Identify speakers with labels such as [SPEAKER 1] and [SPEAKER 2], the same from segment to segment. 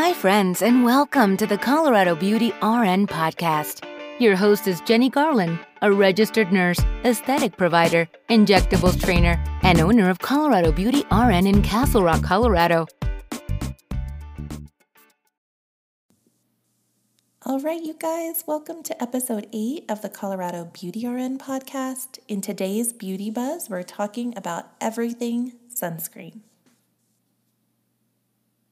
[SPEAKER 1] Hi, friends, and welcome to the Colorado Beauty RN podcast. Your host is Jenny Garland, a registered nurse, aesthetic provider, injectables trainer, and owner of Colorado Beauty RN in Castle Rock, Colorado.
[SPEAKER 2] All right, you guys, welcome to episode eight of the Colorado Beauty RN podcast. In today's Beauty Buzz, we're talking about everything sunscreen.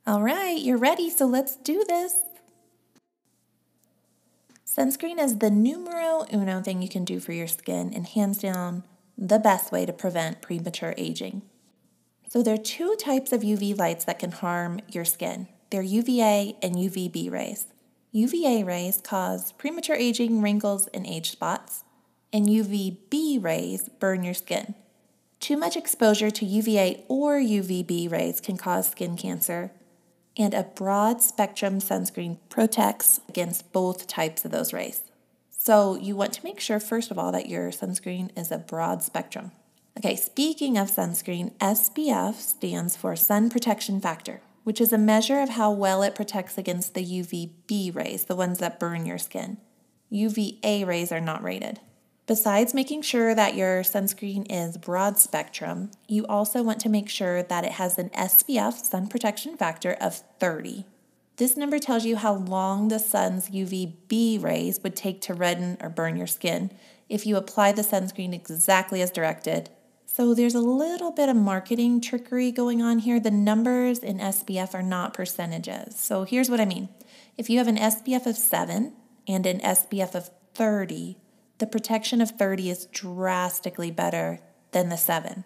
[SPEAKER 2] All right, you're ready, so let's do this. Sunscreen is the numero uno thing you can do for your skin, and hands down, the best way to prevent premature aging. So, there are two types of UV lights that can harm your skin they're UVA and UVB rays. UVA rays cause premature aging, wrinkles, and age spots, and UVB rays burn your skin. Too much exposure to UVA or UVB rays can cause skin cancer, and a broad spectrum sunscreen protects against both types of those rays. So, you want to make sure, first of all, that your sunscreen is a broad spectrum. Okay, speaking of sunscreen, SPF stands for Sun Protection Factor which is a measure of how well it protects against the UVB rays, the ones that burn your skin. UVA rays are not rated. Besides making sure that your sunscreen is broad spectrum, you also want to make sure that it has an SPF, sun protection factor, of 30. This number tells you how long the sun's UVB rays would take to redden or burn your skin if you apply the sunscreen exactly as directed so there's a little bit of marketing trickery going on here. The numbers in SPF are not percentages. So here's what I mean. If you have an SPF of 7 and an SPF of 30, the protection of 30 is drastically better than the 7.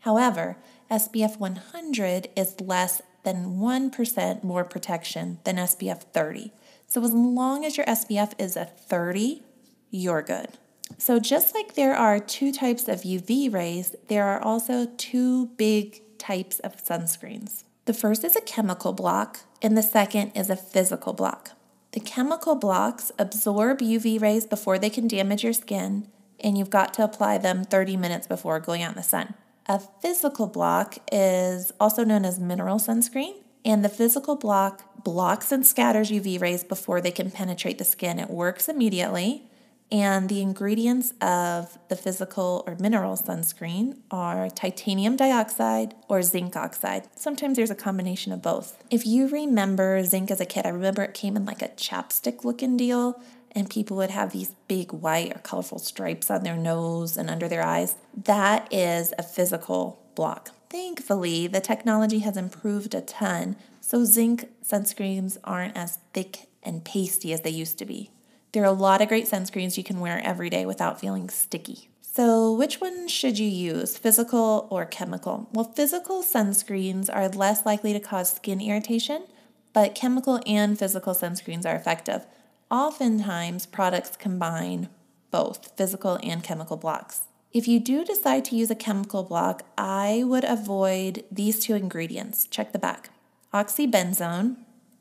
[SPEAKER 2] However, SPF 100 is less than 1% more protection than SPF 30. So as long as your SPF is a 30, you're good. So, just like there are two types of UV rays, there are also two big types of sunscreens. The first is a chemical block, and the second is a physical block. The chemical blocks absorb UV rays before they can damage your skin, and you've got to apply them 30 minutes before going out in the sun. A physical block is also known as mineral sunscreen, and the physical block blocks and scatters UV rays before they can penetrate the skin. It works immediately and the ingredients of the physical or mineral sunscreen are titanium dioxide or zinc oxide. Sometimes there's a combination of both. If you remember zinc as a kid, I remember it came in like a chapstick looking deal, and people would have these big white or colorful stripes on their nose and under their eyes. That is a physical block. Thankfully, the technology has improved a ton, so zinc sunscreens aren't as thick and pasty as they used to be. There are a lot of great sunscreens you can wear every day without feeling sticky. So, which one should you use, physical or chemical? Well, physical sunscreens are less likely to cause skin irritation, but chemical and physical sunscreens are effective. Oftentimes, products combine both physical and chemical blocks. If you do decide to use a chemical block, I would avoid these two ingredients. Check the back oxybenzone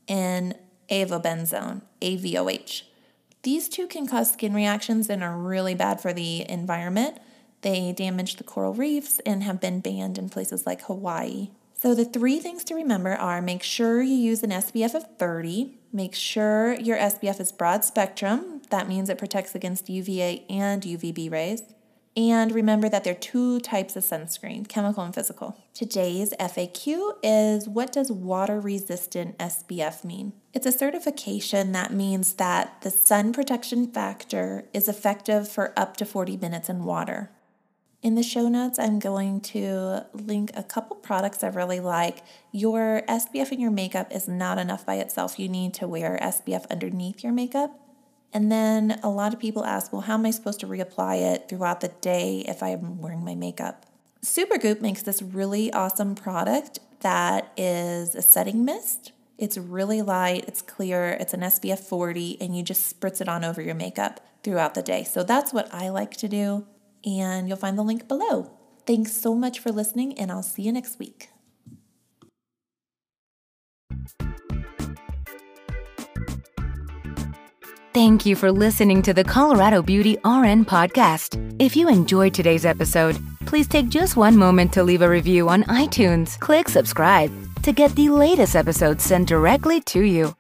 [SPEAKER 2] and avobenzone, AVOH. These two can cause skin reactions and are really bad for the environment. They damage the coral reefs and have been banned in places like Hawaii. So, the three things to remember are make sure you use an SPF of 30, make sure your SPF is broad spectrum, that means it protects against UVA and UVB rays. And remember that there are two types of sunscreen chemical and physical. Today's FAQ is What does water resistant SPF mean? It's a certification that means that the sun protection factor is effective for up to 40 minutes in water. In the show notes, I'm going to link a couple products I really like. Your SPF in your makeup is not enough by itself. You need to wear SPF underneath your makeup. And then a lot of people ask, well, how am I supposed to reapply it throughout the day if I'm wearing my makeup? Supergoop makes this really awesome product that is a setting mist. It's really light, it's clear, it's an SPF 40, and you just spritz it on over your makeup throughout the day. So that's what I like to do, and you'll find the link below. Thanks so much for listening, and I'll see you next week.
[SPEAKER 1] Thank you for listening to the Colorado Beauty RN podcast. If you enjoyed today's episode, please take just one moment to leave a review on iTunes. Click subscribe to get the latest episodes sent directly to you.